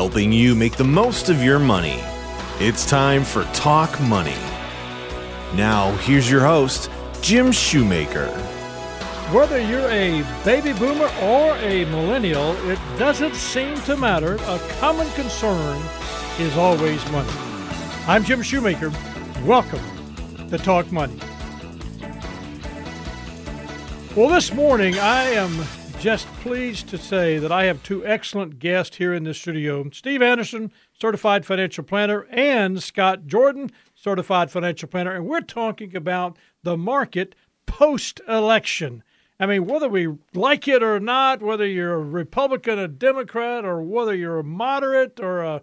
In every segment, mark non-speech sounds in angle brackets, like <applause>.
helping you make the most of your money. It's time for Talk Money. Now, here's your host, Jim Shoemaker. Whether you're a baby boomer or a millennial, it doesn't seem to matter. A common concern is always money. I'm Jim Shoemaker. Welcome to Talk Money. Well, this morning I am just pleased to say that I have two excellent guests here in the studio Steve Anderson, certified financial planner, and Scott Jordan, certified financial planner. And we're talking about the market post election. I mean, whether we like it or not, whether you're a Republican, a Democrat, or whether you're a moderate or a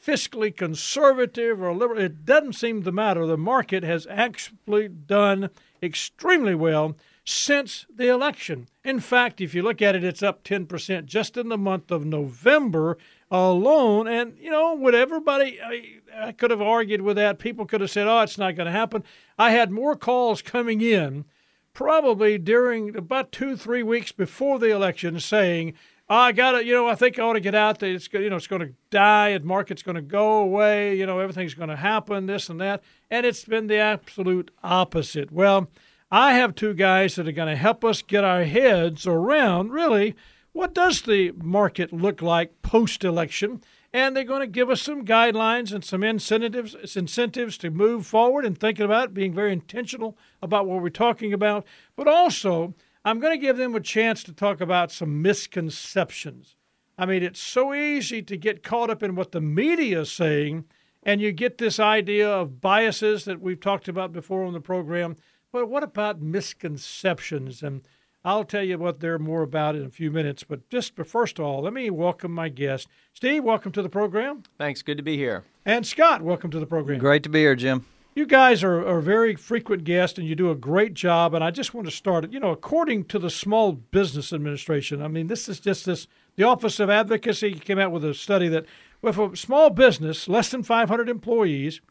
fiscally conservative or liberal, it doesn't seem to matter. The market has actually done extremely well since the election. In fact, if you look at it, it's up 10% just in the month of November alone. And, you know, would everybody, I, I could have argued with that. People could have said, oh, it's not going to happen. I had more calls coming in probably during about two, three weeks before the election saying, I got to, you know, I think I ought to get out there. It's, you know, it's going to die. The market's going to go away. You know, everything's going to happen, this and that. And it's been the absolute opposite. Well, I have two guys that are going to help us get our heads around really what does the market look like post election and they're going to give us some guidelines and some incentives incentives to move forward and thinking about it, being very intentional about what we're talking about. But also, I'm going to give them a chance to talk about some misconceptions. I mean, it's so easy to get caught up in what the media is saying, and you get this idea of biases that we've talked about before on the program. But what about misconceptions? And I'll tell you what they're more about in a few minutes. But just first of all, let me welcome my guest. Steve, welcome to the program. Thanks. Good to be here. And Scott, welcome to the program. Great to be here, Jim. You guys are, are very frequent guests and you do a great job. And I just want to start, it. you know, according to the Small Business Administration, I mean, this is just this the Office of Advocacy came out with a study that with a small business, less than 500 employees,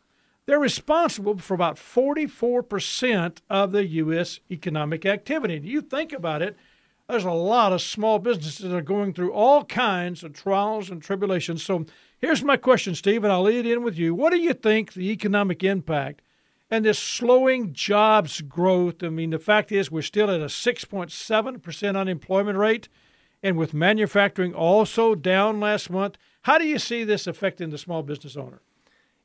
they're responsible for about 44% of the U.S. economic activity. You think about it, there's a lot of small businesses that are going through all kinds of trials and tribulations. So here's my question, Steve, and I'll lead in with you. What do you think the economic impact and this slowing jobs growth? I mean, the fact is we're still at a 6.7% unemployment rate, and with manufacturing also down last month. How do you see this affecting the small business owner?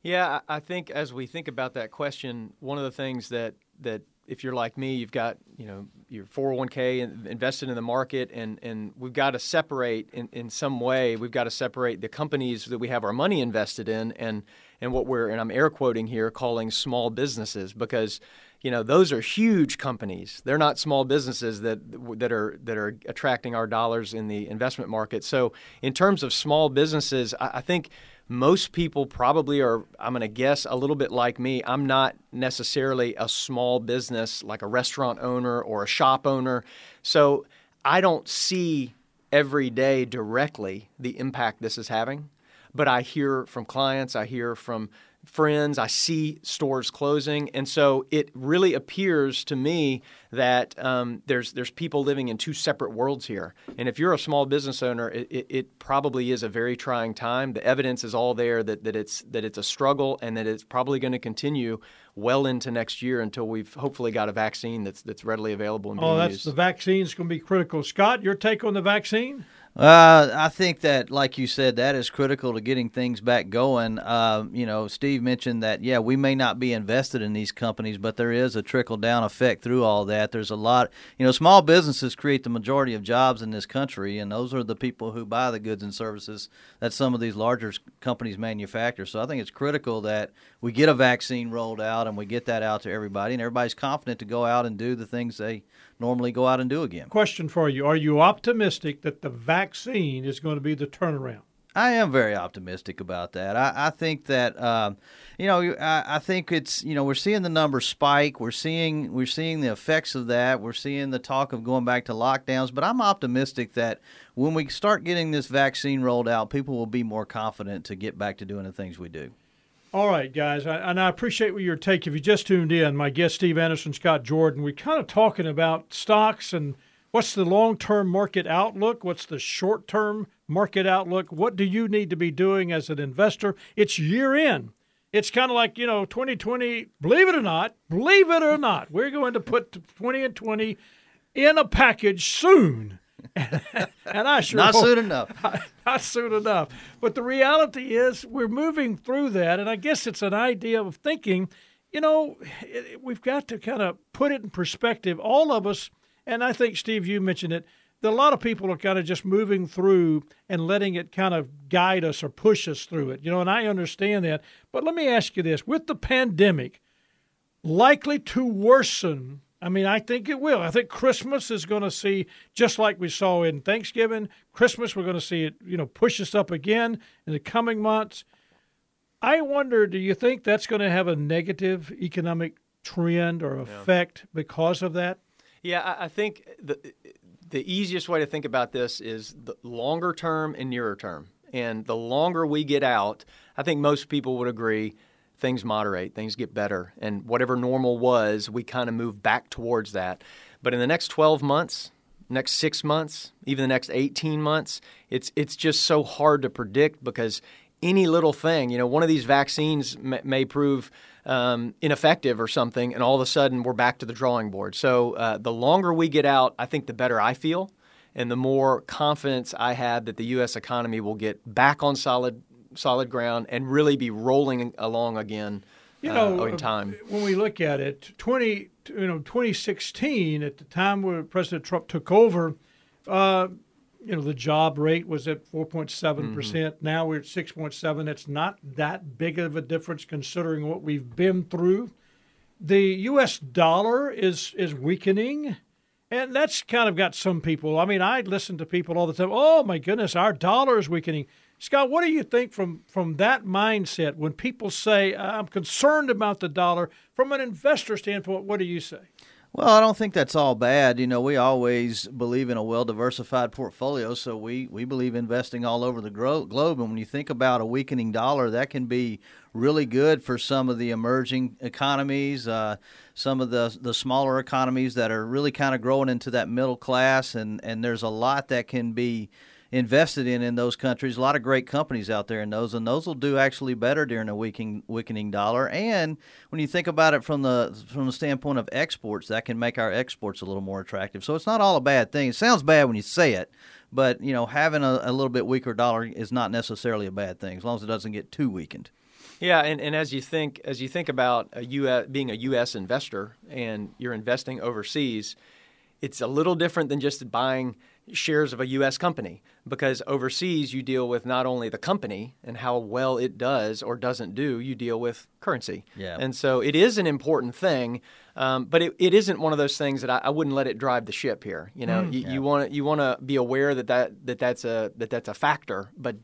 Yeah, I think as we think about that question, one of the things that that if you're like me, you've got you know your 401k invested in the market, and and we've got to separate in, in some way. We've got to separate the companies that we have our money invested in, and and what we're and I'm air quoting here calling small businesses because you know those are huge companies. They're not small businesses that that are that are attracting our dollars in the investment market. So in terms of small businesses, I, I think most people probably are, I'm going to guess, a little bit like me. I'm not necessarily a small business like a restaurant owner or a shop owner. So I don't see every day directly the impact this is having. But I hear from clients, I hear from friends. I see stores closing, and so it really appears to me that um, there's there's people living in two separate worlds here. And if you're a small business owner, it, it, it, probably is a very trying time. The evidence is all there that, that it's that it's a struggle and that it's probably going to continue well into next year until we've hopefully got a vaccine that's that's readily available. And oh, that's used. the vaccine's going to be critical. Scott, your take on the vaccine? Uh, I think that, like you said, that is critical to getting things back going. Uh, you know, Steve mentioned that, yeah, we may not be invested in these companies, but there is a trickle down effect through all that. There's a lot, you know, small businesses create the majority of jobs in this country, and those are the people who buy the goods and services that some of these larger companies manufacture. So I think it's critical that we get a vaccine rolled out and we get that out to everybody, and everybody's confident to go out and do the things they normally go out and do again. Question for you Are you optimistic that the vaccine is going to be the turnaround? I am very optimistic about that. I, I think that um, you know I, I, think it's you know we're seeing the numbers spike. We're seeing we're seeing the effects of that. We're seeing the talk of going back to lockdowns. But I'm optimistic that when we start getting this vaccine rolled out, people will be more confident to get back to doing the things we do. All right, guys, and I appreciate your take. If you just tuned in, my guest Steve Anderson, Scott Jordan, we're kind of talking about stocks and What's the long term market outlook? What's the short term market outlook? What do you need to be doing as an investor? It's year in. It's kind of like, you know, 2020, believe it or not, believe it or not, we're going to put 20 and 20 in a package soon. And I sure not soon enough. <laughs> Not soon enough. But the reality is, we're moving through that, and I guess it's an idea of thinking. You know, we've got to kind of put it in perspective. All of us, and I think Steve, you mentioned it. That a lot of people are kind of just moving through and letting it kind of guide us or push us through it. You know, and I understand that. But let me ask you this: with the pandemic likely to worsen I mean, I think it will. I think Christmas is going to see, just like we saw in Thanksgiving, Christmas, we're going to see it, you know, push us up again in the coming months. I wonder, do you think that's going to have a negative economic trend or effect yeah. because of that? Yeah, I think the the easiest way to think about this is the longer term and nearer term. And the longer we get out, I think most people would agree things moderate, things get better, and whatever normal was, we kind of move back towards that. But in the next 12 months, next 6 months, even the next 18 months, it's it's just so hard to predict because any little thing, you know, one of these vaccines may, may prove um, ineffective or something, and all of a sudden we're back to the drawing board. So uh, the longer we get out, I think the better I feel, and the more confidence I have that the U.S. economy will get back on solid solid ground and really be rolling along again. You know, uh, in time. When we look at it, twenty, you know, 2016, at the time where President Trump took over, uh, you know, the job rate was at 4.7 mm-hmm. percent. Now we're at 6.7. It's not that big of a difference considering what we've been through. The U.S. dollar is is weakening. And that's kind of got some people. I mean, I listen to people all the time. Oh my goodness, our dollar is weakening. Scott, what do you think from, from that mindset when people say, I'm concerned about the dollar? From an investor standpoint, what do you say? Well, I don't think that's all bad. You know, we always believe in a well diversified portfolio, so we, we believe investing all over the gro- globe. And when you think about a weakening dollar, that can be really good for some of the emerging economies, uh, some of the the smaller economies that are really kind of growing into that middle class. And, and there's a lot that can be invested in in those countries. A lot of great companies out there in those, and those will do actually better during a weakening weakening dollar. And when you think about it from the from the standpoint of exports, that can make our exports a little more attractive. So it's not all a bad thing. It sounds bad when you say it, but you know having a, a little bit weaker dollar is not necessarily a bad thing as long as it doesn't get too weakened. Yeah, and, and as you think as you think about a US, being a U.S. investor and you're investing overseas, it's a little different than just buying shares of a U.S. company because overseas you deal with not only the company and how well it does or doesn't do, you deal with currency. Yeah. And so it is an important thing, um, but it, it isn't one of those things that I, I, wouldn't let it drive the ship here. You know, mm, you, yeah. you want you want to be aware that, that that that's a that that's a factor, but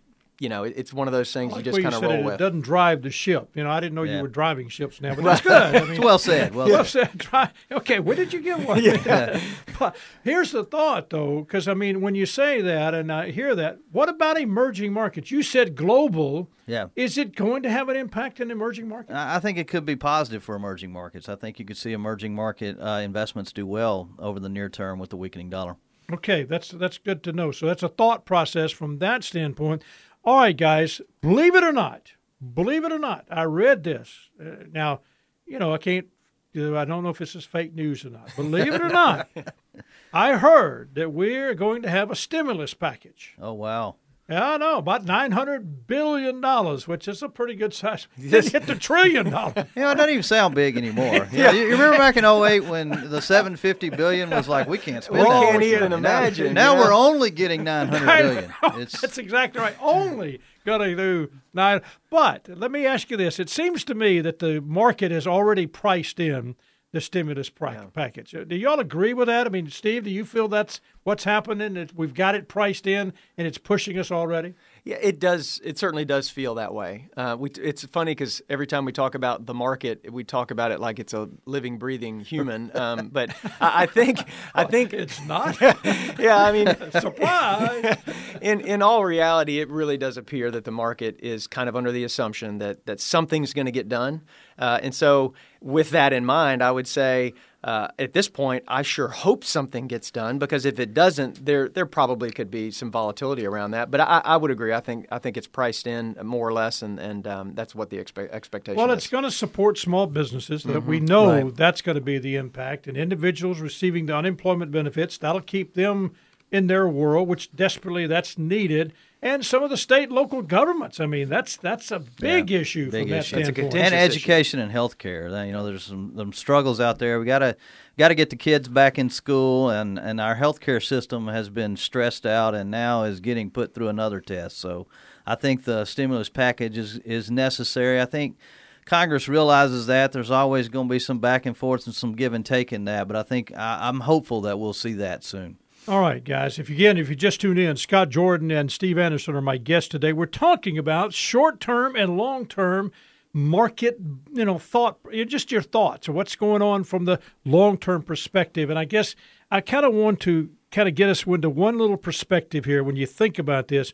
you know, it's one of those things like you just kind of roll it, with. It doesn't drive the ship. You know, I didn't know yeah. you were driving ships now, but <laughs> that's good. I mean, well said. Well, said. <laughs> Okay, where did you get one? <laughs> yeah. but here's the thought, though, because I mean, when you say that and I hear that, what about emerging markets? You said global. Yeah. Is it going to have an impact in emerging markets? I think it could be positive for emerging markets. I think you could see emerging market uh, investments do well over the near term with the weakening dollar. Okay, that's that's good to know. So that's a thought process from that standpoint. All right, guys, believe it or not, believe it or not, I read this. Uh, now, you know, I can't, I don't know if this is fake news or not. Believe it or not, <laughs> I heard that we're going to have a stimulus package. Oh, wow. Yeah, I know about nine hundred billion dollars, which is a pretty good size. <laughs> Didn't hit the trillion dollars. <laughs> You know, it doesn't even sound big anymore. <laughs> yeah. You, you, remember back in 08 when the seven fifty billion was like we can't spend. We that can't even imagine. Now, now we're only getting nine hundred billion. It's, That's exactly right. Only gonna do nine. But let me ask you this: It seems to me that the market has already priced in the stimulus yeah. package. Uh, do y'all agree with that? I mean, Steve, do you feel that's what's happening? That we've got it priced in and it's pushing us already? Yeah, it does. It certainly does feel that way. Uh, we, it's funny because every time we talk about the market, we talk about it like it's a living, breathing human. <laughs> Um, but I, I, think, I think it's not. <laughs> yeah, I mean, <laughs> surprise. in in all reality, it really does appear that the market is kind of under the assumption that that something's going to get done, uh, and so with that in mind, I would say uh, at this point, I sure hope something gets done because if it doesn't, there there probably could be some volatility around that. But I, I would agree. I think I think it's priced in more or less, and and um, that's what the expe- expectation. Well, it's going to support small businesses that mm-hmm. we know right. that's going to be the impact, and individuals receiving the unemployment benefits that'll keep them in their world, which desperately that's needed and some of the state and local governments. I mean, that's that's a big yeah, issue big from that issue. standpoint. and education issue. and healthcare. You know, there's some, some struggles out there. We gotta got to get the kids back in school, and and our healthcare system has been stressed out, and now is getting put through another test. So, I think the stimulus package is is necessary. I think. Congress realizes that there's always going to be some back and forth and some give and take in that, but I think I, I'm hopeful that we'll see that soon. All right, guys. If you, again, if you just tuned in, Scott Jordan and Steve Anderson are my guests today. We're talking about short-term and long-term market, you know, thought, just your thoughts or what's going on from the long-term perspective. And I guess I kind of want to kind of get us into one little perspective here when you think about this.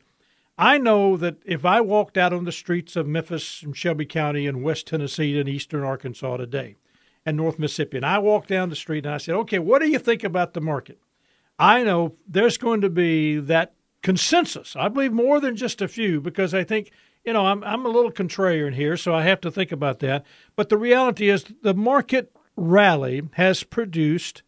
I know that if I walked out on the streets of Memphis and Shelby County and West Tennessee and Eastern Arkansas today and North Mississippi, and I walked down the street and I said, okay, what do you think about the market? I know there's going to be that consensus. I believe more than just a few because I think, you know, I'm, I'm a little contrarian here, so I have to think about that. But the reality is the market rally has produced,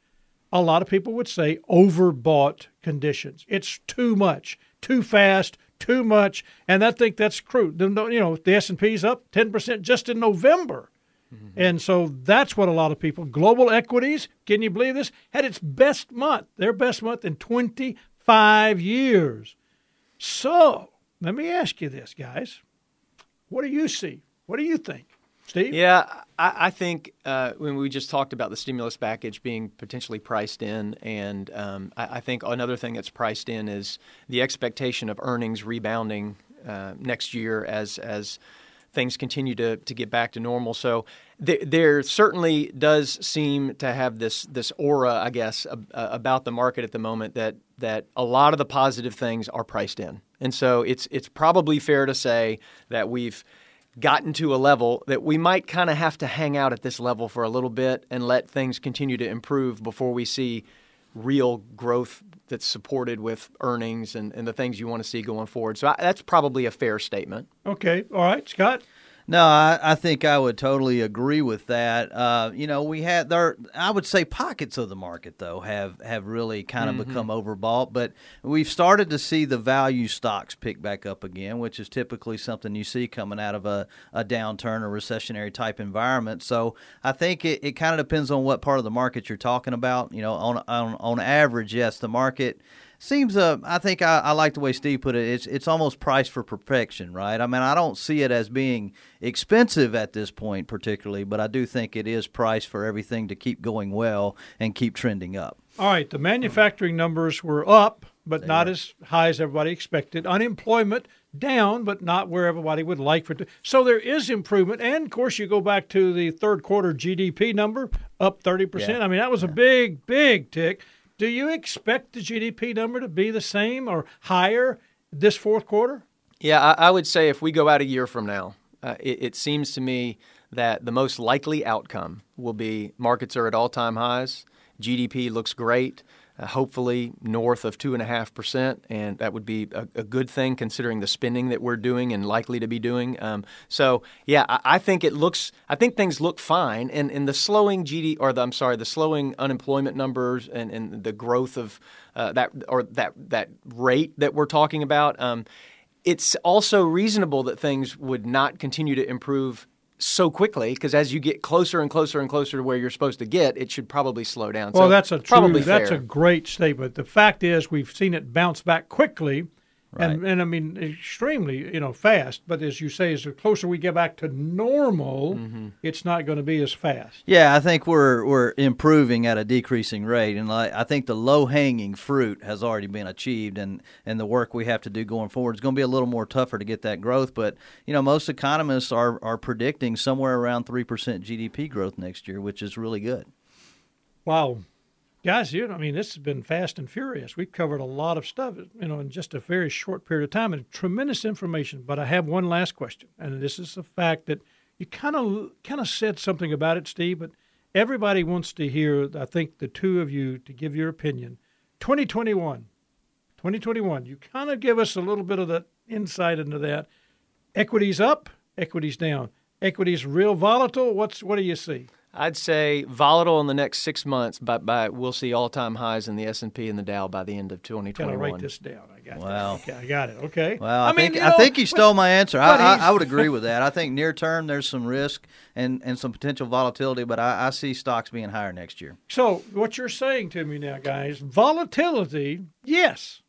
a lot of people would say, overbought conditions. It's too much, too fast, too much, and I think that's true. You know, the S&P's up 10% just in November. Mm-hmm. And so that's what a lot of people, global equities, can you believe this? Had its best month, their best month in 25 years. So let me ask you this, guys. What do you see? What do you think? Steve? Yeah, I, I think uh, when we just talked about the stimulus package being potentially priced in, and um, I, I, think another thing that's priced in is the expectation of earnings rebounding uh, next year as as things continue to, to get back to normal. So th- there certainly does seem to have this this aura, I guess, about the market at the moment that that a lot of the positive things are priced in, and so it's it's probably fair to say that we've gotten to a level that we might kind of have to hang out at this level for a little bit and let things continue to improve before we see real growth that's supported with earnings and, and the things you want to see going forward. So I, that's probably a fair statement. Okay. All right, Scott. No, I, I, think I would totally agree with that. Uh, you know, we had there. I would say pockets of the market though have have really kind of mm-hmm. become overbought, but we've started to see the value stocks pick back up again, which is typically something you see coming out of a, a downturn or recessionary type environment. So I think it, it kind of depends on what part of the market you're talking about. You know, on on on average, yes, the market seems uh, I think I, I, like the way Steve put it. It's it's almost priced for perfection, right? I mean, I don't see it as being expensive at this point, particularly, but I do think it is priced for everything to keep going well and keep trending up. All right, the manufacturing numbers were up, but not as high as everybody expected. Unemployment down, but not where everybody would like for it to. So there is improvement, and of course, you go back to the third quarter GDP number up thirty yeah. percent. I mean, that was yeah. a big, big tick. Do you expect the GDP number to be the same or higher this fourth quarter? Yeah, I, I would say if we go out a year from now, uh, it, it seems to me that the most likely outcome will be markets are at all time highs, GDP looks great, uh, hopefully north of 2.5%, and that would be a, a, good thing considering the spending that we're doing and likely to be doing. Um, so, yeah, I, I, think it looks, I think things look fine. And, and the slowing GD, or the, I'm sorry, the slowing unemployment numbers and, and the growth of uh, that, or that, that rate that we're talking about, um, it's also reasonable that things would not continue to improve so quickly because as you get closer and closer and closer to where you're supposed to get, it should probably slow down. Well, so that's a true, probably that's fair. a great statement. The fact is, we've seen it bounce back quickly Right. And, and I mean, extremely, you know, fast. But as you say, as the closer we get back to normal, mm-hmm. it's not going to be as fast. Yeah, I think we're we're improving at a decreasing rate, and I think the low hanging fruit has already been achieved, and and the work we have to do going forward is going to be a little more tougher to get that growth. But you know, most economists are are predicting somewhere around three percent GDP growth next year, which is really good. Wow, guys, you know, I mean, this has been fast and furious. We've covered a lot of stuff, you know, in just a very short period of time and tremendous information. But I have one last question, and this is the fact that you kind of kind of said something about it, Steve. But everybody wants to hear, I think, the two of you to give your opinion. 2021. 2021. You kind of give us a little bit of the insight into that. Equities up, equities down. Equities real volatile. What's what do you see? I'd say volatile in the next six months, but by we'll see all time highs in the S and P and the Dow by the end of 2021. Gotta write this down. I got Wow. that. Okay, I got it. Okay. Well, I, I mean, think you I know, think you stole my answer. I, I, I would agree with that. I think near term there's some risk and, and some potential volatility, but I, I see stocks being higher next year. So what you're saying to me now, guys, volatility, yes,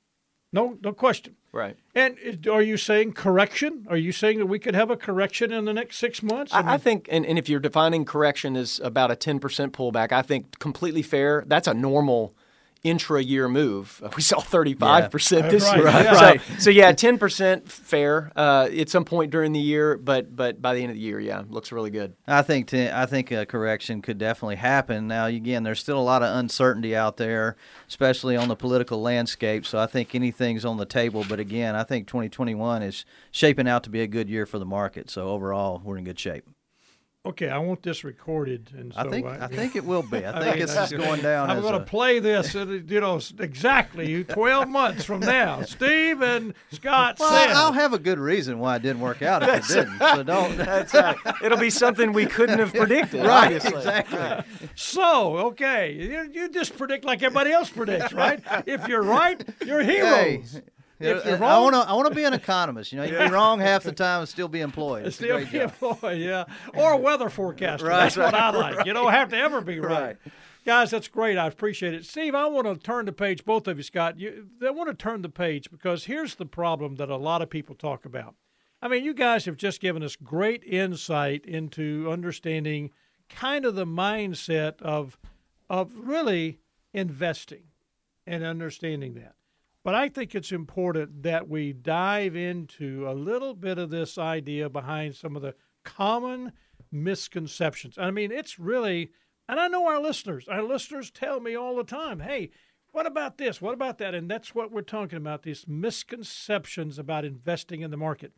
no, no question. Right. And are you saying correction? Are you saying that we could have a correction in the next six months? I, I think, and, and if you're defining correction as about a 10% pullback, I think completely fair. That's a normal intra-year move. <laughs> We saw 35% this Right, year. yeah. So, Right. so yeah, 10% fair uh, at some point during the year, but but by the end of the year, yeah, looks really good. I think t- I think a correction could definitely happen. Now, again, there's still a lot of uncertainty out there, especially on the political landscape. So I think anything's on the table. But again, I think 2021 is shaping out to be a good year for the market. So overall, we're in good shape. Okay, I want this recorded, and so I think I think it will be. I <laughs> think mean, it's just going down. I'm going to a- play this, uh, you know, exactly 12 months from now. <laughs> Steve and Scott Well, said. I'll have a good reason why it didn't work out if it didn't. So don't. <laughs> That's right. It'll be something we couldn't have predicted. Right, obviously. exactly. So, okay, you, you just predict like everybody else predicts, right? if you're right, you're heroes. Hey, If you're I want to. I want to be an economist. You know, you can be <laughs> wrong half the time and still be employed. It's Still be employed, yeah. Or a weather forecaster. Right, That's what I like. You don't have to ever be right. Right. Guys, that's great. I appreciate it. Steve, I want to turn the page, both of you, Scott. You, I want to turn the page because here's the problem that a lot of people talk about. I mean, you guys have just given us great insight into understanding kind of the mindset of of really investing and understanding that. But I think it's important that we dive into a little bit of this idea behind some of the common misconceptions. I mean, it's really, and I know our listeners, our listeners tell me all the time, hey, what about this? What about that? And that's what we're talking about these misconceptions about investing in the market.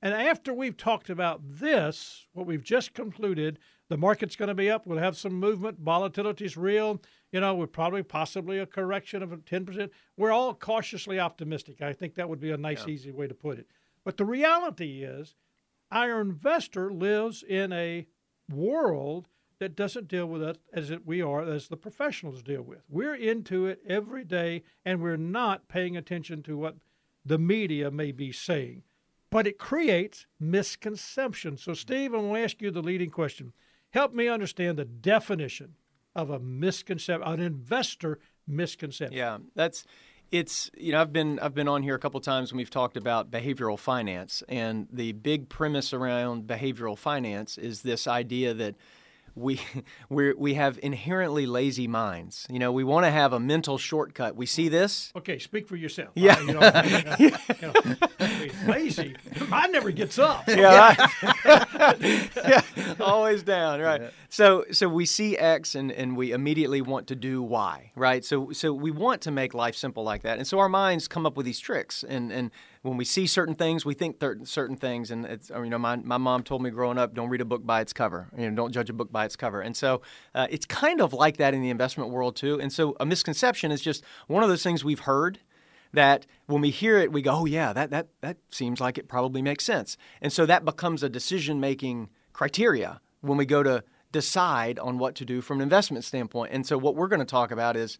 And after we've talked about this, what we've just concluded, the market's going to be up. We'll have some movement. Volatility's real. You know, we're probably possibly a correction of 10%. We're all cautiously optimistic. I think that would be a nice, easy way to put it. But the reality is, our investor lives in a world that doesn't deal with us as it, we are, as the professionals deal with. We're into it every day, and we're not paying attention to what the media may be saying but it creates misconceptions. So, Steve, I'm going to ask you the leading question. Help me understand the definition of a misconception, an investor misconception. Yeah, that's it's you know I've been I've been on here a couple times when we've talked about behavioral finance and the big premise around behavioral finance is this idea that we <laughs> we we have inherently lazy minds. You know, we want to have a mental shortcut. We see this. Okay, speak for yourself. Yeah. You know, I uh, <laughs> you know, lazy. Mine never gets up. <laughs> Yeah, right. yeah, always down, right? So, so we see X and, and we immediately want to do Y, right? So, so we want to make life simple like that, and so our minds come up with these tricks, and and when we see certain things, we think cer- certain things, and it's you know my my mom told me growing up, don't read a book by its cover, you know, don't judge a book by its cover, and so uh, it's kind of like that in the investment world too, and so a misconception is just one of those things we've heard that when we hear it, we go, oh, yeah, that, that, that seems like it probably makes sense. And so that becomes a decision making criteria when we go to decide on what to do from an investment standpoint. And so what we're going to talk about is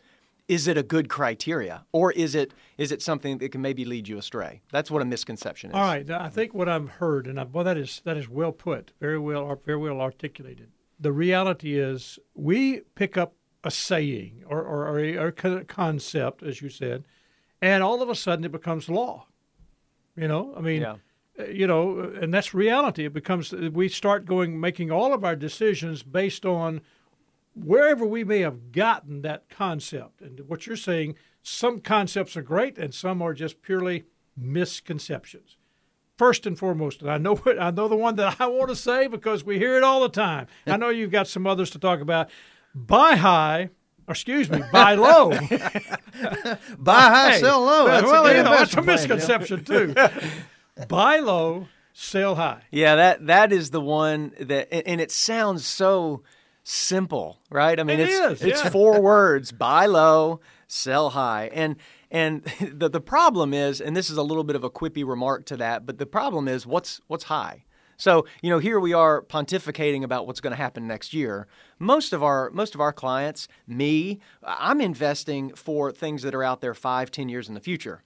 is it a good criteria or is it is it something that can maybe lead you astray? That's what a misconception is. All right, I think what I've heard, and I, well, that is that is well put, very well, very well articulated. The reality is, we pick up a saying or, or, or, a, or a concept, as you said, and all of a sudden it becomes law. You know, I mean, Yeah. uh, you know, and that's reality. It becomes we start going making all of our decisions based on wherever we may have gotten that concept. And what you're saying, some concepts are great and some are just purely misconceptions. First and foremost, and I know what I know the one that I want to say because we hear it all the time. I know you've got some others to talk about. Buy high, or excuse me, buy <laughs> low. Buy high, Hey, sell low. That's well, a you know, that's a investment plan, misconception too. <laughs> buy low, sell high. Yeah, that that is the one that, and and it sounds so simple, right? I mean, It it's is, it's yeah. four <laughs> words: buy low, sell high, and and <laughs> the the problem is, and this is a little bit of a quippy remark to that, but the problem is what's what's high. So you know, here we are pontificating about what's going to happen next year. Most of our most of our clients, me, I'm investing for things that are out there five, ten years in the future,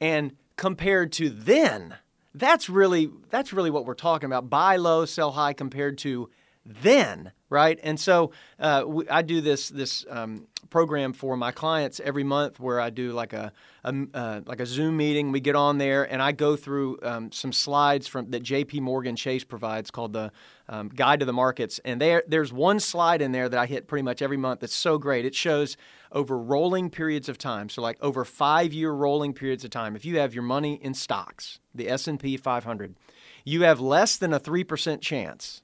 and compared to then, that's really that's really what we're talking about. Buy low, sell high, compared to then, right? And so uh, we, I do this this um, program for my clients every month where I do like a, a uh, like a Zoom meeting. We get on there and I go through um, some slides from that J.P. Morgan Chase provides called the um, Guide to the Markets. And there there's one slide in there that I hit pretty much every month. That's so great. It shows over rolling periods of time. So like over five year rolling periods of time. If you have your money in stocks, the S&P 500, you have less than a three percent chance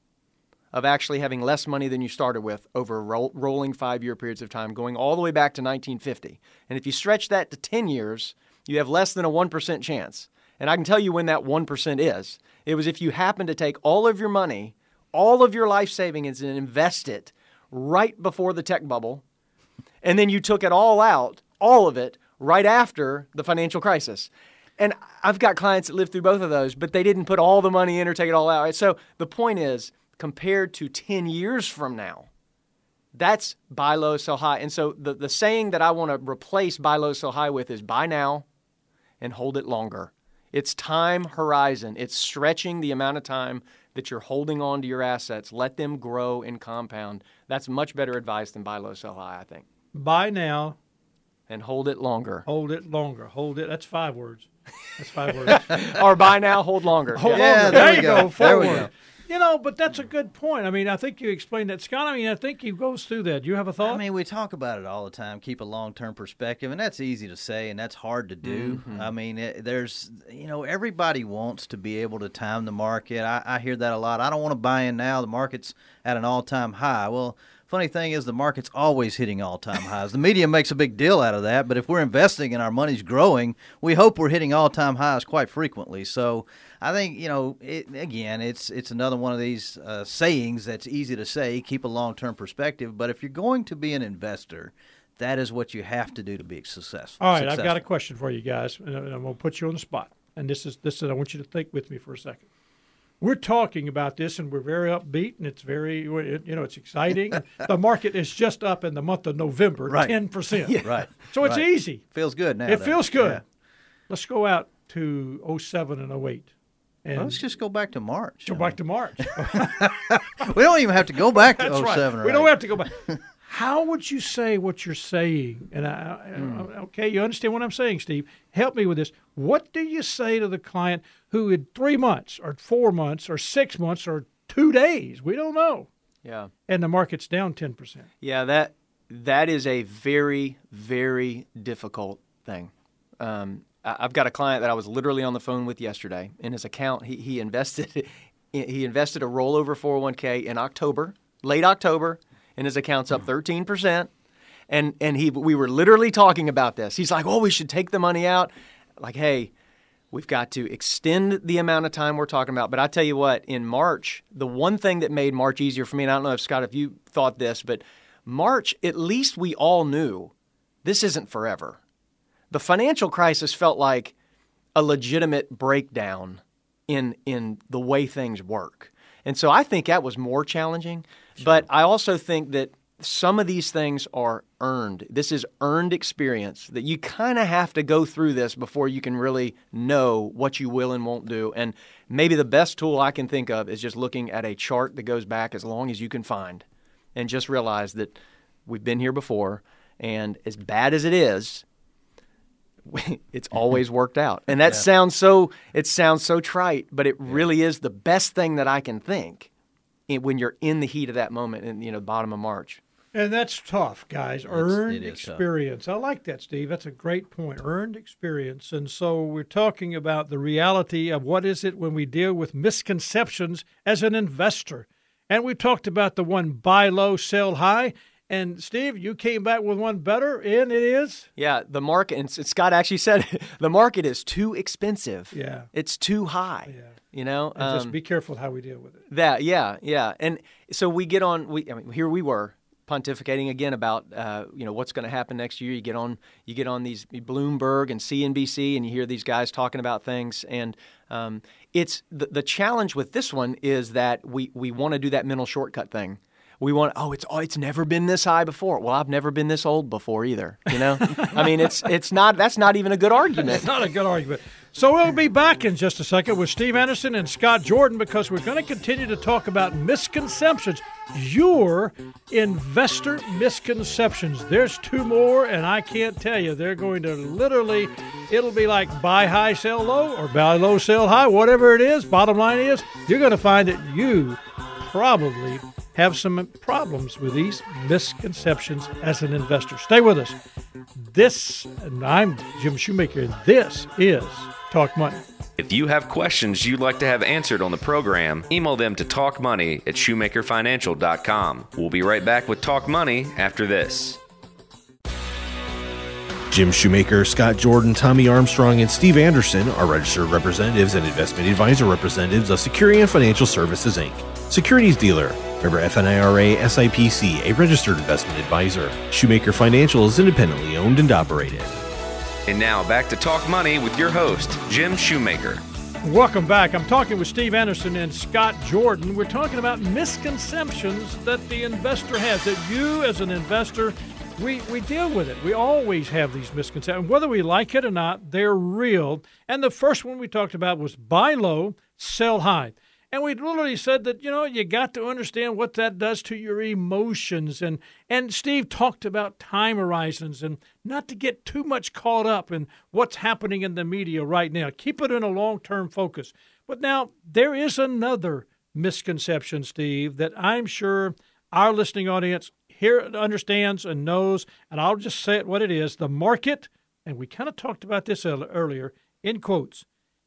of actually having less money than you started with over roll, rolling five year periods of time, going all the way back to 1950. And if you stretch that to 10 years, you have less than a 1% chance. And I can tell you when that 1% is. It was if you happen to take all of your money, all of your life savings, and invest it right before the tech bubble, and then you took it all out, all of it, right after the financial crisis. And I've got clients that lived through both of those, but they didn't put all the money in or take it all out. So the point is, compared to 10 years from now, that's buy low, sell high. And so the, the saying that I want to replace buy low, sell high with is buy now and hold it longer. It's time horizon. It's stretching the amount of time that you're holding on to your assets. Let them grow and compound. That's much better advice than buy low, sell high, I think. Buy now, And hold it longer. hold it longer. Hold it. That's five words. That's five words. <laughs> or buy now, hold longer. Hold Yeah. Yeah, longer. there There, you go. go. There we Forward. go. You know, but that's a good point. I mean, I think you explained that, Scott. I mean, I think he goes through that. Do you have a thought? I mean, we talk about it all the time. Keep a long term perspective, and that's easy to say, and that's hard to do. Mm-hmm. I mean, it, there's, you know, everybody wants to be able to time the market. I, I hear that a lot. I don't want to buy in now. The market's at an all time high. Well, funny thing is, the market's always hitting all time highs. The media makes a big deal out of that, but if we're investing and our money's growing, we hope we're hitting all time highs quite frequently. So I think you know, it, again, it's it's another one of these uh, sayings that's easy to say. Keep a long term perspective, but if you're going to be an investor, that is what you have to do to be successful. All right, I've got a question for you guys, and I'm going to put you on the spot. And this is this is I want you to think with me for a second. We're talking about this, and we're very upbeat, and it's very you know it's exciting. <laughs> the market is just up in the month of November, Right. ten percent. <laughs> right. So it's right. easy. Feels good now. It though. feels good. Yeah. Let's go out to 07 and 08. And Well, let's just go back to March. go back to March. <laughs> we don't even have to go back to That's 07 right. We don't have to go back. How would you say what you're saying? And I, I- Hmm. okay, you understand what I'm saying, Steve. Help me with this. What do you say to the client who in three months or four months or six months or two days, we don't know, Yeah. and the market's down 10%? Yeah, that that is a very very difficult thing. Um, I've got a client that I was literally on the phone with yesterday. In his account, he, he invested <laughs> he invested a rollover 401k in October, late October, and his account's up 13 percent. And and he we were literally talking about this. He's like, "Oh, we should take the money out." Like, hey, We've got to extend the amount of time we're talking about. But I tell you what, in March, the one thing that made March easier for me, and I don't know if Scott, if you thought this, but March, at least we all knew this isn't forever. The financial crisis felt like a legitimate breakdown in in the way things work. And so I think that was more challenging. But I also think that some of these things are earned. This is earned experience that you kind of have to go through this before you can really know what you will and won't do. And maybe the best tool I can think of is just looking at a chart that goes back as long as you can find and just realize that we've been here before. And as bad as it is, <laughs> it's always worked out. And that sounds so it sounds so trite, but it really is the best thing that I can think when you're in the heat of that moment in you know bottom of March. And that's tough, guys. Earned it is tough. experience. I like that, Steve. That's a great point. Earned experience. And so we're talking about the reality of what is it when we deal with misconceptions as an investor. And we talked about the one buy low, sell high. And Steve, you came back with one better, and it is Yeah, the market, and Scott actually said <laughs> the market is too expensive. Yeah. It's too high. Yeah. You know, and just Um, be careful how we deal with it. that, yeah, yeah. And so we get on, we, I mean, here we were pontificating again about, uh, you know, what's going to happen next year. You get on, you get on these Bloomberg and CNBC and you hear these guys talking about things. And um, it's the, the challenge with this one is that we, we want to do that mental shortcut thing. We want oh it's oh it's never been this high before. Well, I've never been this old before either. You know, <laughs> I mean it's it's not that's not even a good argument. It's not a good argument. So we'll be back in just a second with Steve Anderson and Scott Jordan because we're going to continue to talk about misconceptions. Your investor misconceptions. There's two more, and I can't tell you. They're going to literally, it'll be like buy high, sell low, or buy low, sell high, whatever it is. Bottom line is, you're going to find that you probably have some problems with these misconceptions as an investor. Stay with us. This, and I'm Jim Shoemaker, and this is Talk Money. If you have questions you'd like to have answered on the program, email them to talkmoney at shoemakerfinancial.com. We'll be right back with Talk Money after this. Jim Shoemaker, Scott Jordan, Tommy Armstrong, and Steve Anderson are registered representatives and investment advisor representatives of Security and Financial Services Inc., securities dealer. Member FINRA SIPC, a registered investment advisor. Shoemaker Financial is independently owned and operated. And now back to Talk Money with your host, Jim Shoemaker. Welcome back. I'm talking with Steve Anderson and Scott Jordan. We're talking about misconceptions that the investor has, that you as an investor, we, we deal with it. We always have these misconceptions. Whether we like it or not, they're real. And the first one we talked about was buy low, sell high. And we literally said that, you know, you got to understand what that does to your emotions. And, and Steve talked about time horizons and not to get too much caught up in what's happening in the media right now. Keep it in a long term focus. But now, there is another misconception, Steve, that I'm sure our listening audience here understands and knows. And I'll just say it what it is the market, and we kind of talked about this earlier, in quotes,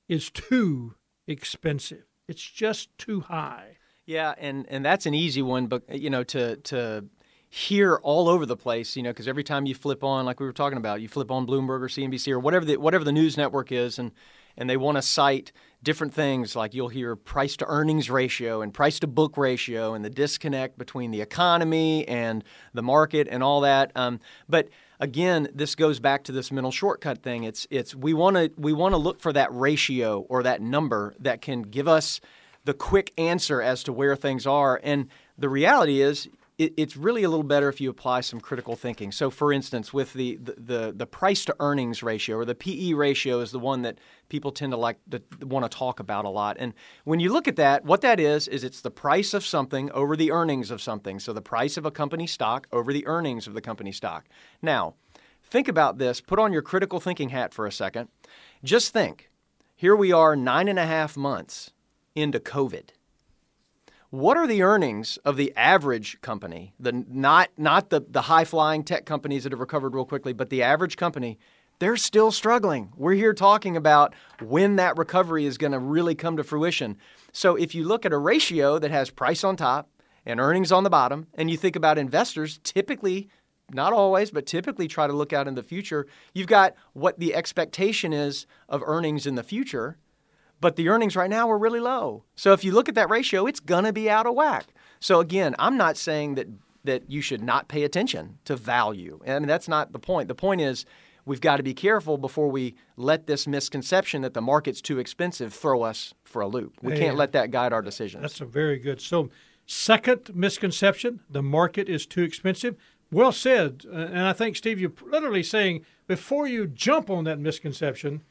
is too expensive. It's just too high. Yeah, and and that's an easy one, but you know, to to hear all over the place, you know, because every time you flip on, like we were talking about, you flip on Bloomberg or CNBC or whatever the whatever the news network is, and and they want to cite different things like you'll hear price to earnings ratio and price to book ratio and the disconnect between the economy and the market and all that. Um, but again, this goes back to this mental shortcut thing. It's it's we want to we want to look for that ratio or that number that can give us the quick answer as to where things are. And the reality is, it, it's really a little better if you apply some critical thinking. So, for instance, with the the, the, the price to earnings ratio or the PE ratio is the one that people tend to like to want to talk about a lot. And when you look at that, what that is is it's the price of something over the earnings of something. So the price of a company stock over the earnings of the company stock. Now, think about this. Put on your critical thinking hat for a second. Just think. Here we are, nine and a half months into COVID. What are the earnings of the average company? The not not the, the high flying tech companies that have recovered real quickly, but the average company, they're still struggling. We're here talking about when that recovery is going to really come to fruition. So if you look at a ratio that has price on top and earnings on the bottom, and you think about investors, typically not always, but typically try to look out in the future. You've got what the expectation is of earnings in the future, but the earnings right now are really low. So if you look at that ratio, it's going to be out of whack. So again, I'm not saying that that you should not pay attention to value. I mean that's not the point. The point is we've got to be careful before we let this misconception that the market's too expensive throw us for a loop. We can't let that guide our decisions. That's a very good. So, second misconception: the market is too expensive. Well said. Uh, and I think, Steve, you're literally saying before you jump on that misconception,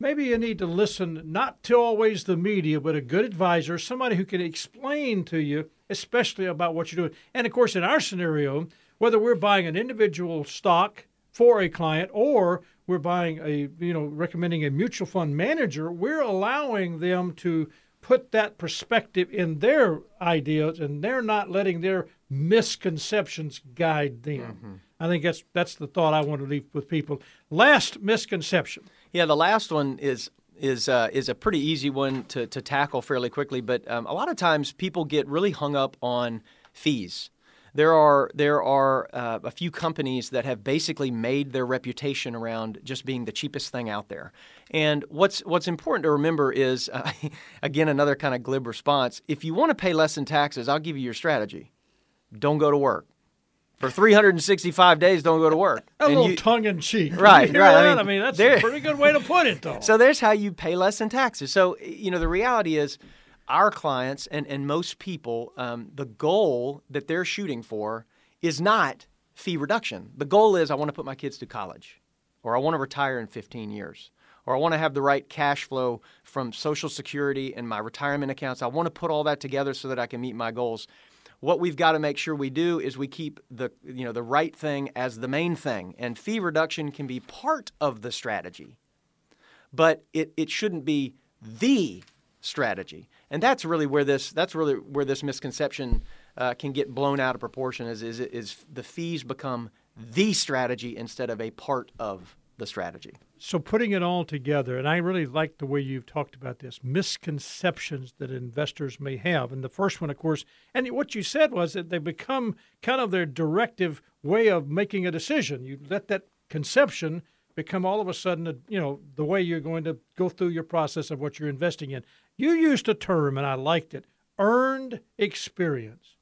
maybe you need to listen not to always the media, but a good advisor, somebody who can explain to you, especially about what you're doing. And of course, in our scenario, whether we're buying an individual stock for a client or we're buying a, you know, recommending a mutual fund manager, we're allowing them to put that perspective in their ideas and they're not letting their misconceptions guide them. Mm-hmm. I think that's that's the thought I want to leave with people. Last misconception. Yeah, the last one is is uh, is a pretty easy one to, to tackle fairly quickly. But um, a lot of times people get really hung up on fees. there are there are uh, a few companies that have basically made their reputation around just being the cheapest thing out there. And what's what's important to remember is, uh, <laughs> again, another kind of glib response. If you want to pay less in taxes, I'll give you your strategy. Don't go to work. For 365 days, don't go to work. A And little you- tongue in cheek. Right, right. I mean, I mean, that's there- a pretty good way to put it, though. <laughs> So there's how you pay less in taxes. So you know the reality is, our clients and and most people, um, the goal that they're shooting for is not fee reduction. The goal is I want to put my kids to college, or I want to retire in 15 years, or I want to have the right cash flow from Social Security and my retirement accounts. I want to put all that together so that I can meet my goals. What we've got to make sure we do is we keep the you know the right thing as the main thing, and fee reduction can be part of the strategy but it, it shouldn't be the strategy. And that's really where this that's really where this misconception uh, can get blown out of proportion. Is, is is the fees become the strategy instead of a part of the strategy. So putting it all together, and I really like the way you've talked about this misconceptions that investors may have. And the first one, of course, and what you said was that they become kind of their directive way of making a decision. You let that conception become all of a sudden, a, you know, the way you're going to go through your process of what you're investing in. You used a term, and I liked it: earned experience.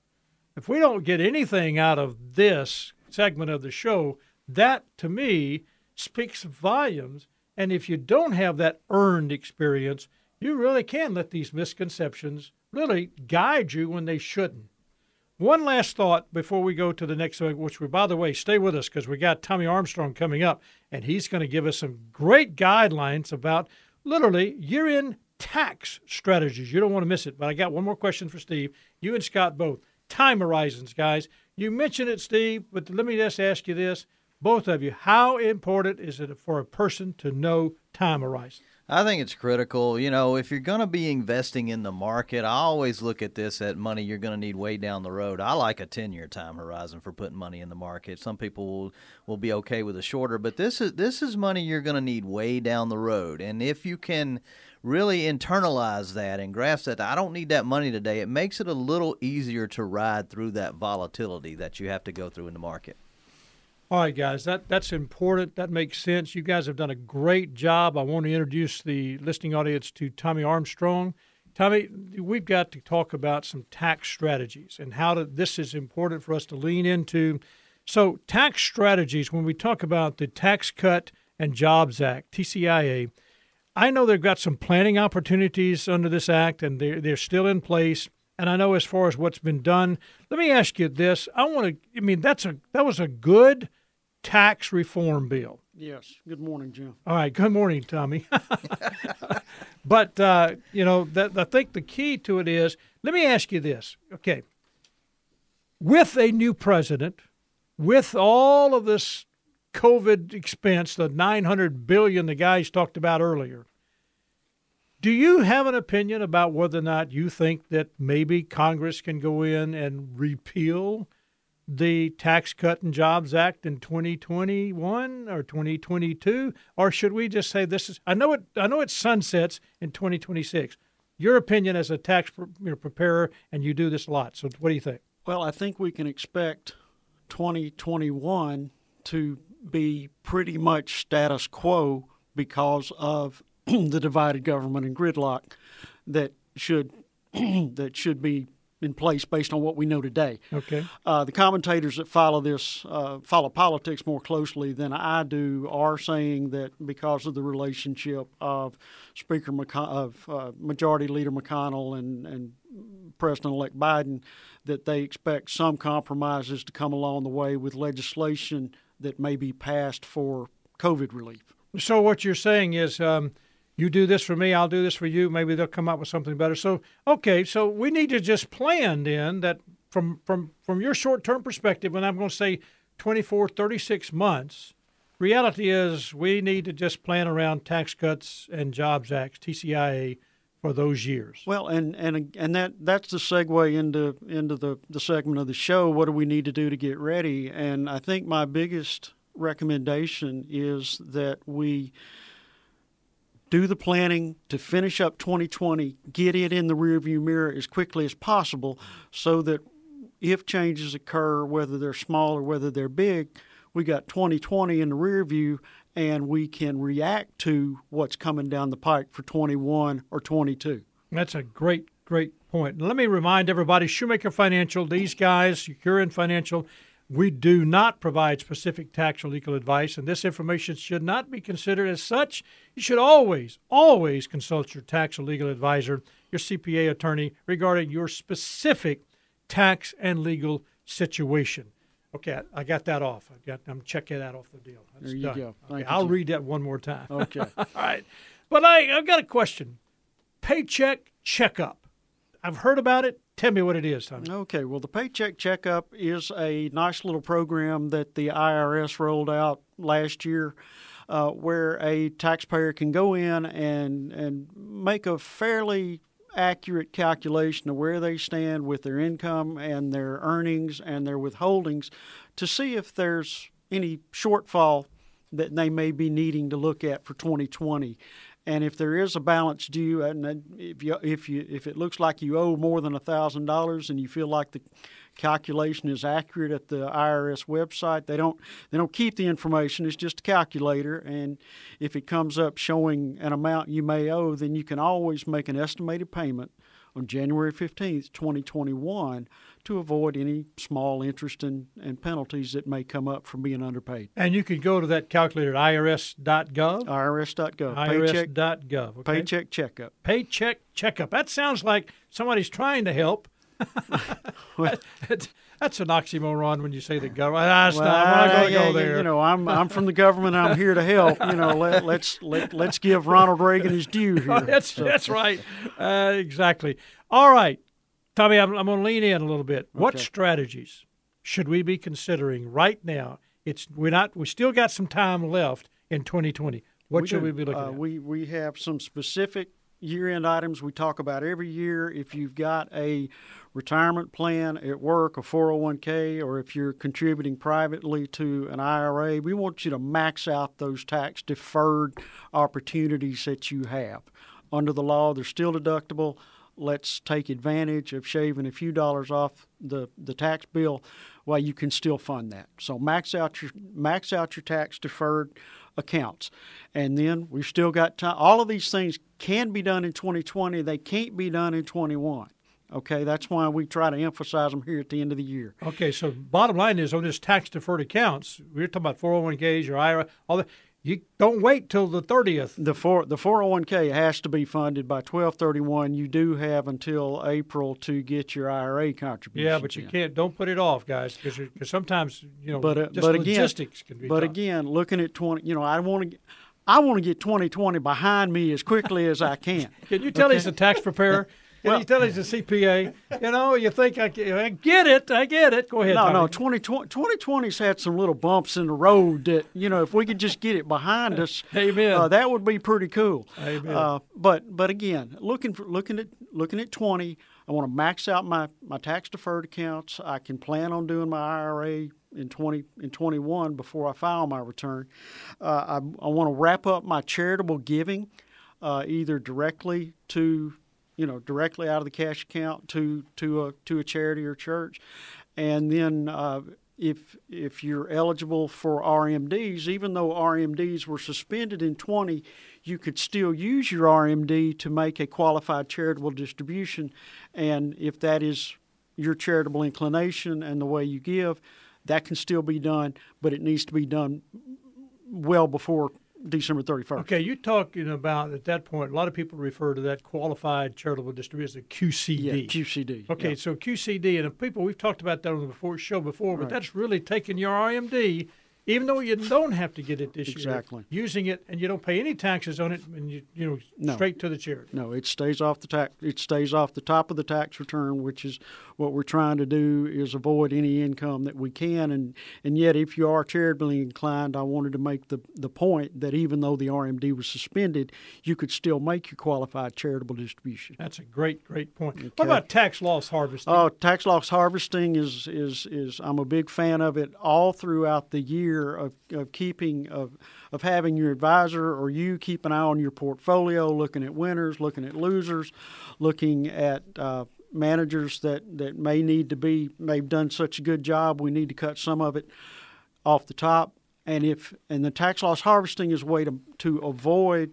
If we don't get anything out of this segment of the show, that to me speaks volumes. And if you don't have that earned experience, you really can let these misconceptions really guide you when they shouldn't. One last thought before we go to the next which we, by the way, stay with us because we got Tommy Armstrong coming up, and he's going to give us some great guidelines about literally year end tax strategies. You don't want to miss it. But I got one more question for Steve. You and Scott both. Time horizons, guys. You mentioned it, Steve, but let me just ask you this both of you, how important is it for a person to know time horizon? I think it's critical. You know, if you're going to be investing in the market, I always look at this at money you're going to need way down the road. I like a 10 year time horizon for putting money in the market. Some people will, will be okay with a shorter, but this is this is money you're going to need way down the road. And if you can really internalize that and grasp that I don't need that money today, it makes it a little easier to ride through that volatility that you have to go through in the market. All right, guys, that, that's important. That makes sense. You guys have done a great job. I want to introduce the listening audience to Tommy Armstrong. Tommy, we've got to talk about some tax strategies and how to, this is important for us to lean into. So, tax strategies, when we talk about the Tax Cut and Jobs Act, TCJA, I know they've got some planning opportunities under this act and they're, they're still in place. And I know as far as what's been done, let me ask you this. I want to, I mean, that's a, that was a good tax reform bill. Yes. Good morning, Jim. All right. Good morning, Tommy. <laughs> but uh, you know, that, I think the key to it is. Let me ask you this. Okay. With a new president, with all of this COVID expense, the 900 billion the guys talked about earlier, do you have an opinion about whether or not you think that maybe Congress can go in and repeal the Tax Cut and Jobs Act in 2021 or 2022, or should we just say this is? I know it. I know it sunsets in 2026. Your opinion as a tax pre- preparer, and you do this a lot. So, what do you think? Well, I think we can expect 2021 to be pretty much status quo because of <clears throat> the divided government and gridlock that should <clears throat> that should be in place based on what we know today. Okay. Uh, the commentators that follow this, uh, follow politics more closely than I do, are saying that because of the relationship of Speaker McCon- of uh, Majority Leader McConnell and, and President-elect Biden, that they expect some compromises to come along the way with legislation that may be passed for COVID relief. So, what you're saying is, um, you do this for me, I'll do this for you. Maybe they'll come up with something better. So, okay, so we need to just plan then that from from from your short term perspective, and I'm going to say 24, 36 months. Reality is, we need to just plan around Tax Cuts and Jobs acts, (TCJA) for those years. Well, and and and that that's the segue into into the the segment of the show. What do we need to do to get ready? And I think my biggest recommendation is that we do the planning to finish up 2020, get it in the rearview mirror as quickly as possible, so that if changes occur, whether they're small or whether they're big, we got 2020 in the rear view and we can react to what's coming down the pike for 21 or 22. That's a great, great point. Let me remind everybody Shoemaker Financial, these guys, Securian Financial, we do not provide specific tax or legal advice, and this information should not be considered as such. You should always, always consult your tax or legal advisor, your CPA attorney, regarding your specific tax and legal situation. Okay, I got that off. I got. I'm checking that off the deal. That's there you done. go. Okay, I'll you. read that one more time. <laughs> Okay. All right. But I, I've got a question. Paycheck checkup. I've heard about it. Tell me what it is, Tommy. Okay, well, the Paycheck Checkup is a nice little program that the IRS rolled out last year. Uh, where a taxpayer can go in and and make a fairly accurate calculation of where they stand with their income and their earnings and their withholdings to see if there's any shortfall that they may be needing to look at for 2020. And if there is a balance due, and if you if you if it looks like you owe more than thousand dollars, and you feel like the calculation is accurate at the IRS website, they don't they don't keep the information. It's just a calculator, and if it comes up showing an amount you may owe, then you can always make an estimated payment on January fifteenth, twenty twenty one to avoid any small interest and, and penalties that may come up from being underpaid. And you can go to that calculator at irs.gov? irs.gov. irs.gov. Okay. Paycheck checkup. Paycheck checkup. That sounds like somebody's trying to help. <laughs> <laughs> that's an oxymoron when you say the government. That's well, not, I'm not going to yeah, go there. You know, I'm I'm from the government. I'm here to help. You know, let, let's let, let's give Ronald Reagan his due <laughs> here. that's so. that's right. Uh, exactly. All right. Tommy, I'm, I'm going to lean in a little bit. Okay. What strategies should we be considering right now? It's we're not we still got some time left in 2020. What we should do. we be looking uh, at? We we have some specific year-end items we talk about every year. If you've got a retirement plan at work, a 401k, or if you're contributing privately to an IRA, we want you to max out those tax deferred opportunities that you have. Under the law, they're still deductible let's take advantage of shaving a few dollars off the, the tax bill while you can still fund that. So max out your max out your tax deferred accounts. And then we've still got time. All of these things can be done in 2020. They can't be done in 21. Okay, that's why we try to emphasize them here at the end of the year. Okay, so bottom line is on this tax deferred accounts, we're talking about 401ks, your IRA, all that you don't wait till the 30th. The four, the 401k has to be funded by 1231. You do have until April to get your IRA contribution. Yeah, but you in. can't don't put it off, guys, because sometimes, you know, but, uh, but logistics again, can be But tough. again, looking at 20, you know, I want to I want to get 2020 behind me as quickly as I can. <laughs> can you tell okay? he's a tax preparer? <laughs> Well, you tell he's a CPA? You know, you think I, I get it, I get it. Go ahead. No, Tommy. no. 2020, 2020's had some little bumps in the road that you know if we could just get it behind us, <laughs> Amen. Uh, that would be pretty cool. Amen. Uh, but but again, looking for looking at looking at 20, I want to max out my my tax deferred accounts. I can plan on doing my IRA in 20 in 21 before I file my return. Uh, I, I want to wrap up my charitable giving, uh, either directly to you know, directly out of the cash account to to a to a charity or church, and then uh, if if you're eligible for RMDs, even though RMDs were suspended in 20, you could still use your RMD to make a qualified charitable distribution, and if that is your charitable inclination and the way you give, that can still be done, but it needs to be done well before December 31st. Okay, you're talking about at that point, a lot of people refer to that qualified charitable distribution as a QCD. Yeah, QCD. Okay, yeah. so QCD, and if people, we've talked about that on the before show before, but right. that's really taking your RMD even though you don't have to get it this exactly. year, using it and you don't pay any taxes on it, and you you know no. straight to the charity. No, it stays off the tax. It stays off the top of the tax return, which is what we're trying to do is avoid any income that we can. And and yet, if you are charitably inclined, I wanted to make the the point that even though the RMD was suspended, you could still make your qualified charitable distribution. That's a great great point. Okay. What about tax loss harvesting? Oh, tax loss harvesting is is is I'm a big fan of it all throughout the year year of, of keeping of of having your advisor or you keep an eye on your portfolio, looking at winners, looking at losers, looking at uh, managers that, that may need to be they've done such a good job we need to cut some of it off the top and if and the tax loss harvesting is a way to to avoid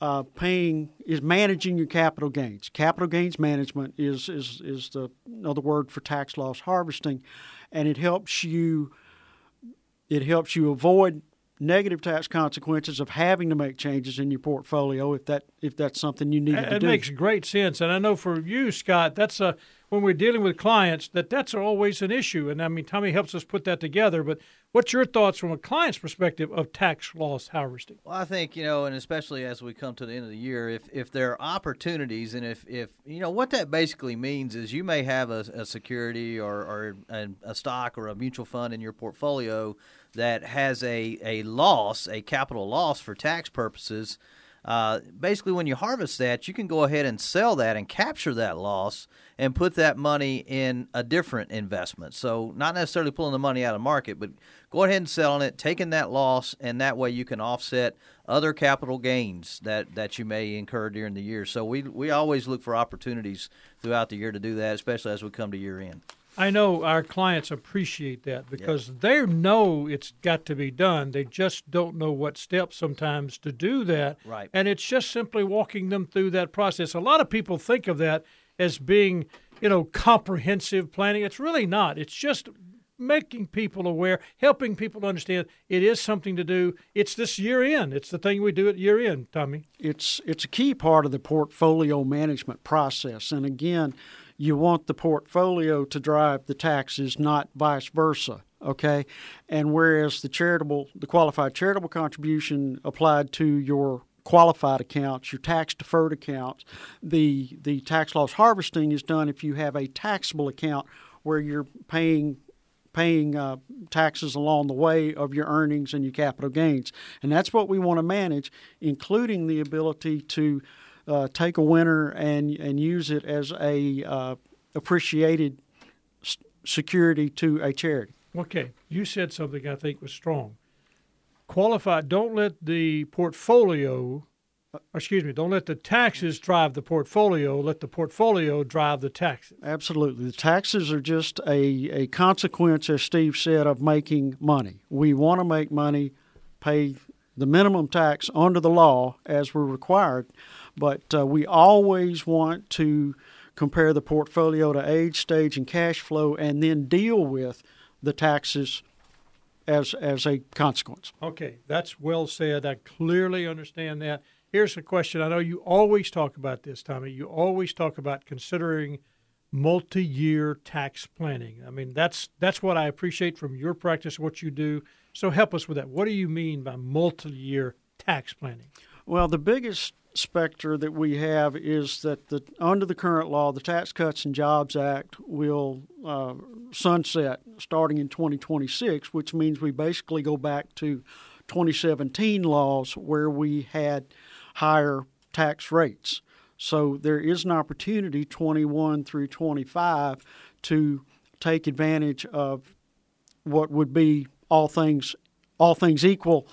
uh, paying is managing your capital gains. Capital gains management is is is the another word for tax loss harvesting, and it helps you. It helps you avoid negative tax consequences of having to make changes in your portfolio if that if that's something you need to do. It makes great sense, and I know for you, Scott, that's a when we're dealing with clients that that's always an issue. And I mean, Tommy helps us put that together. But what's your thoughts from a client's perspective of tax loss harvesting? Well, I think you know, and especially as we come to the end of the year, if if there are opportunities, and if if you know what that basically means is you may have a, a security or or a, a stock or a mutual fund in your portfolio that has a, a loss, a capital loss for tax purposes, uh, basically when you harvest that, you can go ahead and sell that and capture that loss and put that money in a different investment. So not necessarily pulling the money out of market, but go ahead and selling it, taking that loss, and that way you can offset other capital gains that, that you may incur during the year. So we we always look for opportunities throughout the year to do that, especially as we come to year end. I know our clients appreciate that because yep. they know it's got to be done. They just don't know what steps sometimes to do that. Right. And it's just simply walking them through that process. A lot of people think of that as being, you know, comprehensive planning. It's really not. It's just making people aware, helping people understand it is something to do. It's this year end. It's the thing we do at year end, Tommy. It's it's a key part of the portfolio management process. And again, you want the portfolio to drive the taxes, not vice versa. Okay, and whereas the charitable, the qualified charitable contribution applied to your qualified accounts, your tax deferred accounts, the the tax loss harvesting is done if you have a taxable account where you're paying paying uh, taxes along the way of your earnings and your capital gains, and that's what we want to manage, including the ability to uh, take a winner and and use it as a uh, appreciated security to a charity. Okay, you said something I think was strong. Qualify. Don't let the portfolio, uh, excuse me, don't let the taxes drive the portfolio. Let the portfolio drive the taxes. Absolutely, the taxes are just a a consequence, as Steve said, of making money. We want to make money, pay the minimum tax under the law as we're required but uh, we always want to compare the portfolio to age, stage, and cash flow, and then deal with the taxes as as a consequence. Okay, that's well said. I clearly understand that. Here's a question. I know you always talk about this, Tommy. You always talk about considering multi-year tax planning. I mean, that's that's what I appreciate from your practice, what you do. So help us with that. What do you mean by multi-year tax planning? Well, the biggest specter that we have is that the, under the current law, the Tax Cuts and Jobs Act will uh, sunset starting in 2026, which means we basically go back to 2017 laws where we had higher tax rates. So there is an opportunity 21 through 25 to take advantage of what would be all things all things equal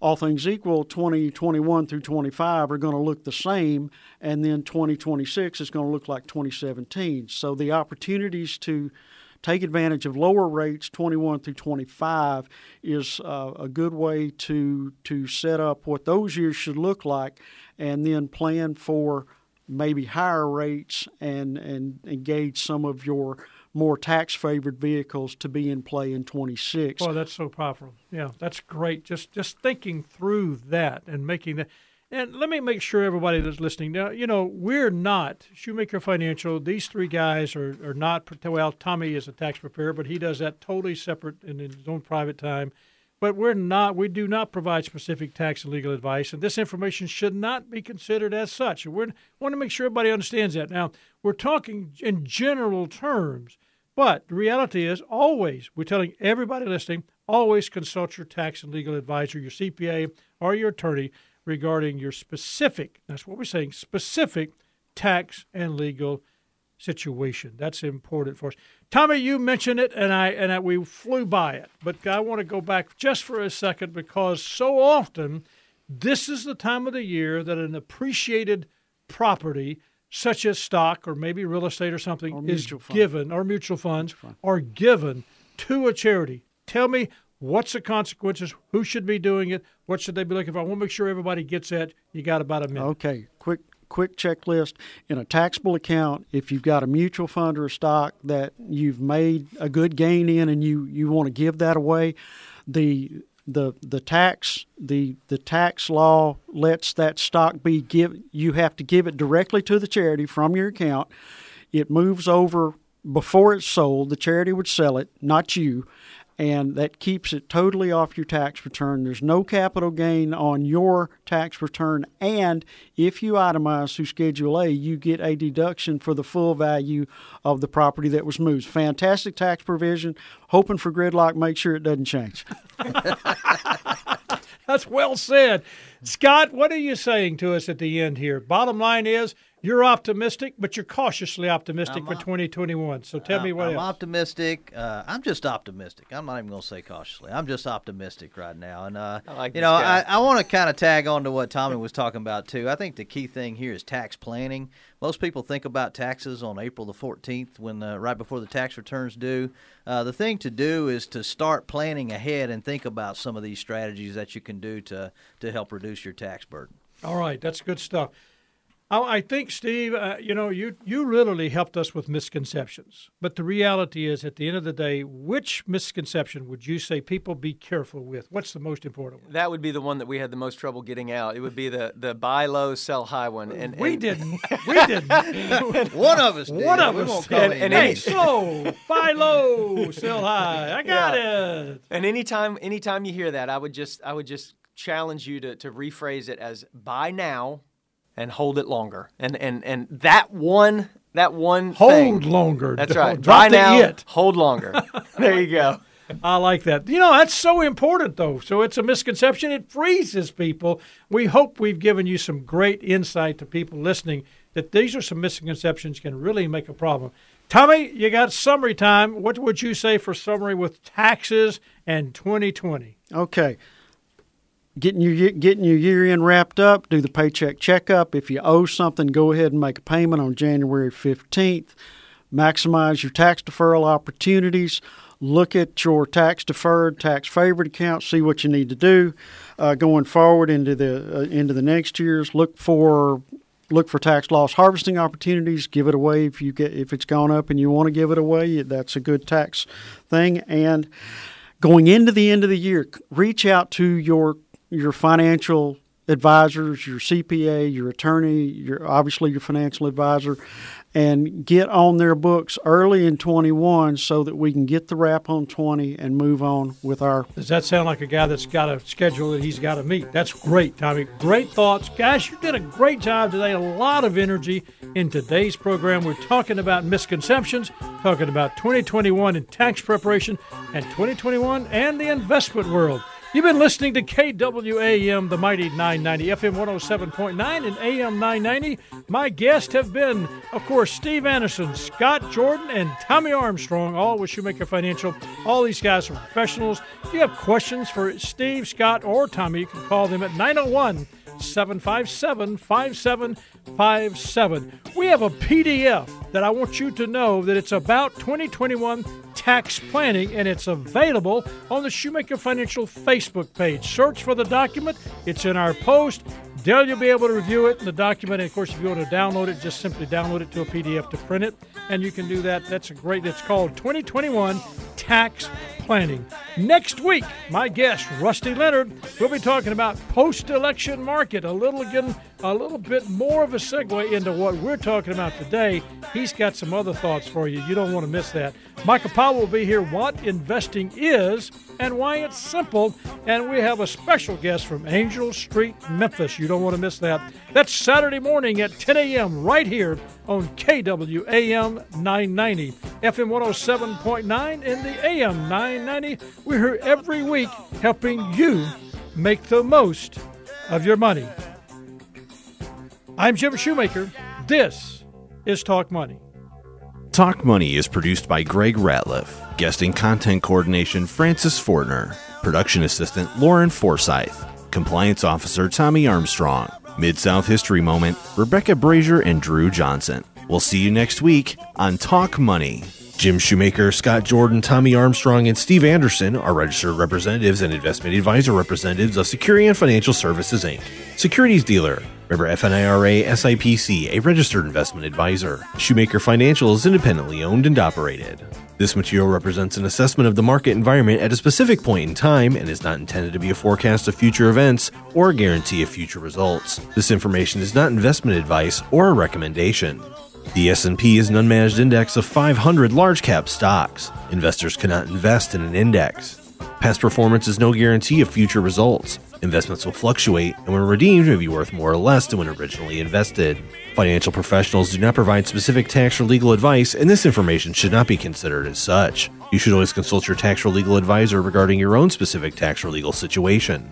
all things equal, 2021 through 25 are going to look the same, and then 2026 is going to look like 2017. So the opportunities to take advantage of lower rates 21 through 25 is uh, a good way to to set up what those years should look like and then plan for maybe higher rates and and engage some of your more tax favored vehicles to be in play in 26. Oh, that's so powerful. Yeah, that's great. Just just thinking through that and making that. And let me make sure everybody that's listening now, you know, we're not Shoemaker Financial. These three guys are, are not, well, Tommy is a tax preparer, but he does that totally separate in his own private time. But we're not, we do not provide specific tax and legal advice, and this information should not be considered as such. We want to make sure everybody understands that. Now, we're talking in general terms but the reality is, always, we're telling everybody listening, always consult your tax and legal advisor, your CPA, or your attorney regarding your specific, that's what we're saying, specific tax and legal situation. That's important for us. Tommy, you mentioned it, and I and I, we flew by it, but I want to go back just for a second because so often this is the time of the year that an appreciated property, such as stock or maybe real estate or something, Or is fund. given or mutual funds are given to a charity. Tell me what's the consequences? Who should be doing it? What should they be looking for? I want to make sure everybody gets that. You got about a minute. Okay, quick quick checklist in a taxable account. If you've got a mutual fund or a stock that you've made a good gain in, and you you want to give that away, the the the tax the the tax law lets that stock be give you have to give it directly to the charity from your account. It moves over before it's sold. The charity would sell it, not you and that keeps it totally off your tax return. There's no capital gain on your tax return, and if you itemize through Schedule A, you get a deduction for the full value of the property that was moved. Fantastic tax provision. Hoping for gridlock, make sure it doesn't change. <laughs> That's well said. Scott, what are you saying to us at the end here? Bottom line is you're optimistic, but you're cautiously optimistic for 2021. So tell me what I'm else. optimistic. Uh, I'm just optimistic. I'm not even going to say cautiously. I'm just optimistic right now. And uh, I like you know, guy. I, I want to kind of tag on to what Tommy was talking about too. I think the key thing here is tax planning. Most people think about taxes on April the 14th, when uh, right before the tax returns due. Uh, the thing to do is to start planning ahead and think about some of these strategies that you can do to to help reduce your tax burden. All right, that's good stuff. I, I think, Steve, uh, you know, you you literally helped us with misconceptions. But the reality is, at the end of the day, which misconception would you say people be careful with? What's the most important one? That would be the one that we had the most trouble getting out. It would be the the buy low, sell high one. And we and- didn't. <laughs> We didn't. One of us. Did. One of We us. won't call And- any and hey, any- so buy low, sell high. I got Yeah. it. And anytime anytime you hear that, I would just I would just challenge you to, to rephrase it as buy now and hold it longer. And and and that one that one Hold thing, longer. That's right. Drop buy now, it. hold longer. <laughs> there you go. I like that. You know, that's so important, though. So it's a misconception. It freezes people. We hope we've given you some great insight to people listening that these are some misconceptions can really make a problem. Tommy, you got summary time. What would you say for summary with taxes and 2020? Okay. Getting your getting your year end wrapped up, do the paycheck checkup. If you owe something, go ahead and make a payment on January 15th. Maximize your tax deferral opportunities. Look at your tax deferred, tax favored accounts. See what you need to do uh, going forward into the uh, into the next years. Look for look for tax loss harvesting opportunities. Give it away if you get if it's gone up and you want to give it away. That's a good tax thing. And going into the end of the year, reach out to your your financial advisors, your CPA, your attorney, your obviously your financial advisor, and get on their books early in 21 so that we can get the wrap on 20 and move on with our Does that sound like a guy that's got a schedule that he's got to meet? That's great, Tommy. Great thoughts. Guys, you did a great job today. A lot of energy in today's program. We're talking about misconceptions, talking about 2021 and tax preparation, and 2021 and the investment world. You've been listening to KWAM, the mighty 990, FM 107.9, and AM 990. My guests have been, of course, Steve Anderson, Scott Jordan, and Tommy Armstrong, all with Shoemaker Financial. All these guys are professionals. If you have questions for Steve, Scott, or Tommy, you can call them at 901 757 5757. We have a PDF that I want you to know that it's about 2021 tax planning and it's available on the Shoemaker Financial Facebook page. Search for the document, it's in our post. You'll be able to review it in the document. And of course, if you want to download it, just simply download it to a PDF to print it. And you can do that. That's a great, it's called 2021 Tax Planning. Next week, my guest, Rusty Leonard, will be talking about post-election market. A little again, a little bit more of a segue into what we're talking about today. He's got some other thoughts for you. You don't want to miss that. Michael Powell will be here. What investing is and why it's simple. And we have a special guest from Angel Street, Memphis. You don't want to miss that. That's Saturday morning at 10 a.m. right here on KWAM 990, FM 107.9, and the AM 990. We're here every week helping you make the most of your money. I'm Jim Shoemaker. This is Talk Money. Talk Money is produced by Greg Ratliff. guesting content coordination Francis Fortner. Production assistant Lauren Forsyth. Compliance officer Tommy Armstrong. Mid South History Moment Rebecca Brazier and Drew Johnson. We'll see you next week on Talk Money. Jim Shoemaker, Scott Jordan, Tommy Armstrong, and Steve Anderson are registered representatives and investment advisor representatives of Securian Financial Services, Inc., securities dealer. Member FINRA SIPC, a registered investment advisor. Shoemaker Financial is independently owned and operated. This material represents an assessment of the market environment at a specific point in time and is not intended to be a forecast of future events or a guarantee of future results. This information is not investment advice or a recommendation. The S&P is an unmanaged index of 500 large-cap stocks. Investors cannot invest in an index. Past performance is no guarantee of future results. Investments will fluctuate, and when redeemed, may be worth more or less than when originally invested. Financial professionals do not provide specific tax or legal advice, and this information should not be considered as such. You should always consult your tax or legal advisor regarding your own specific tax or legal situation.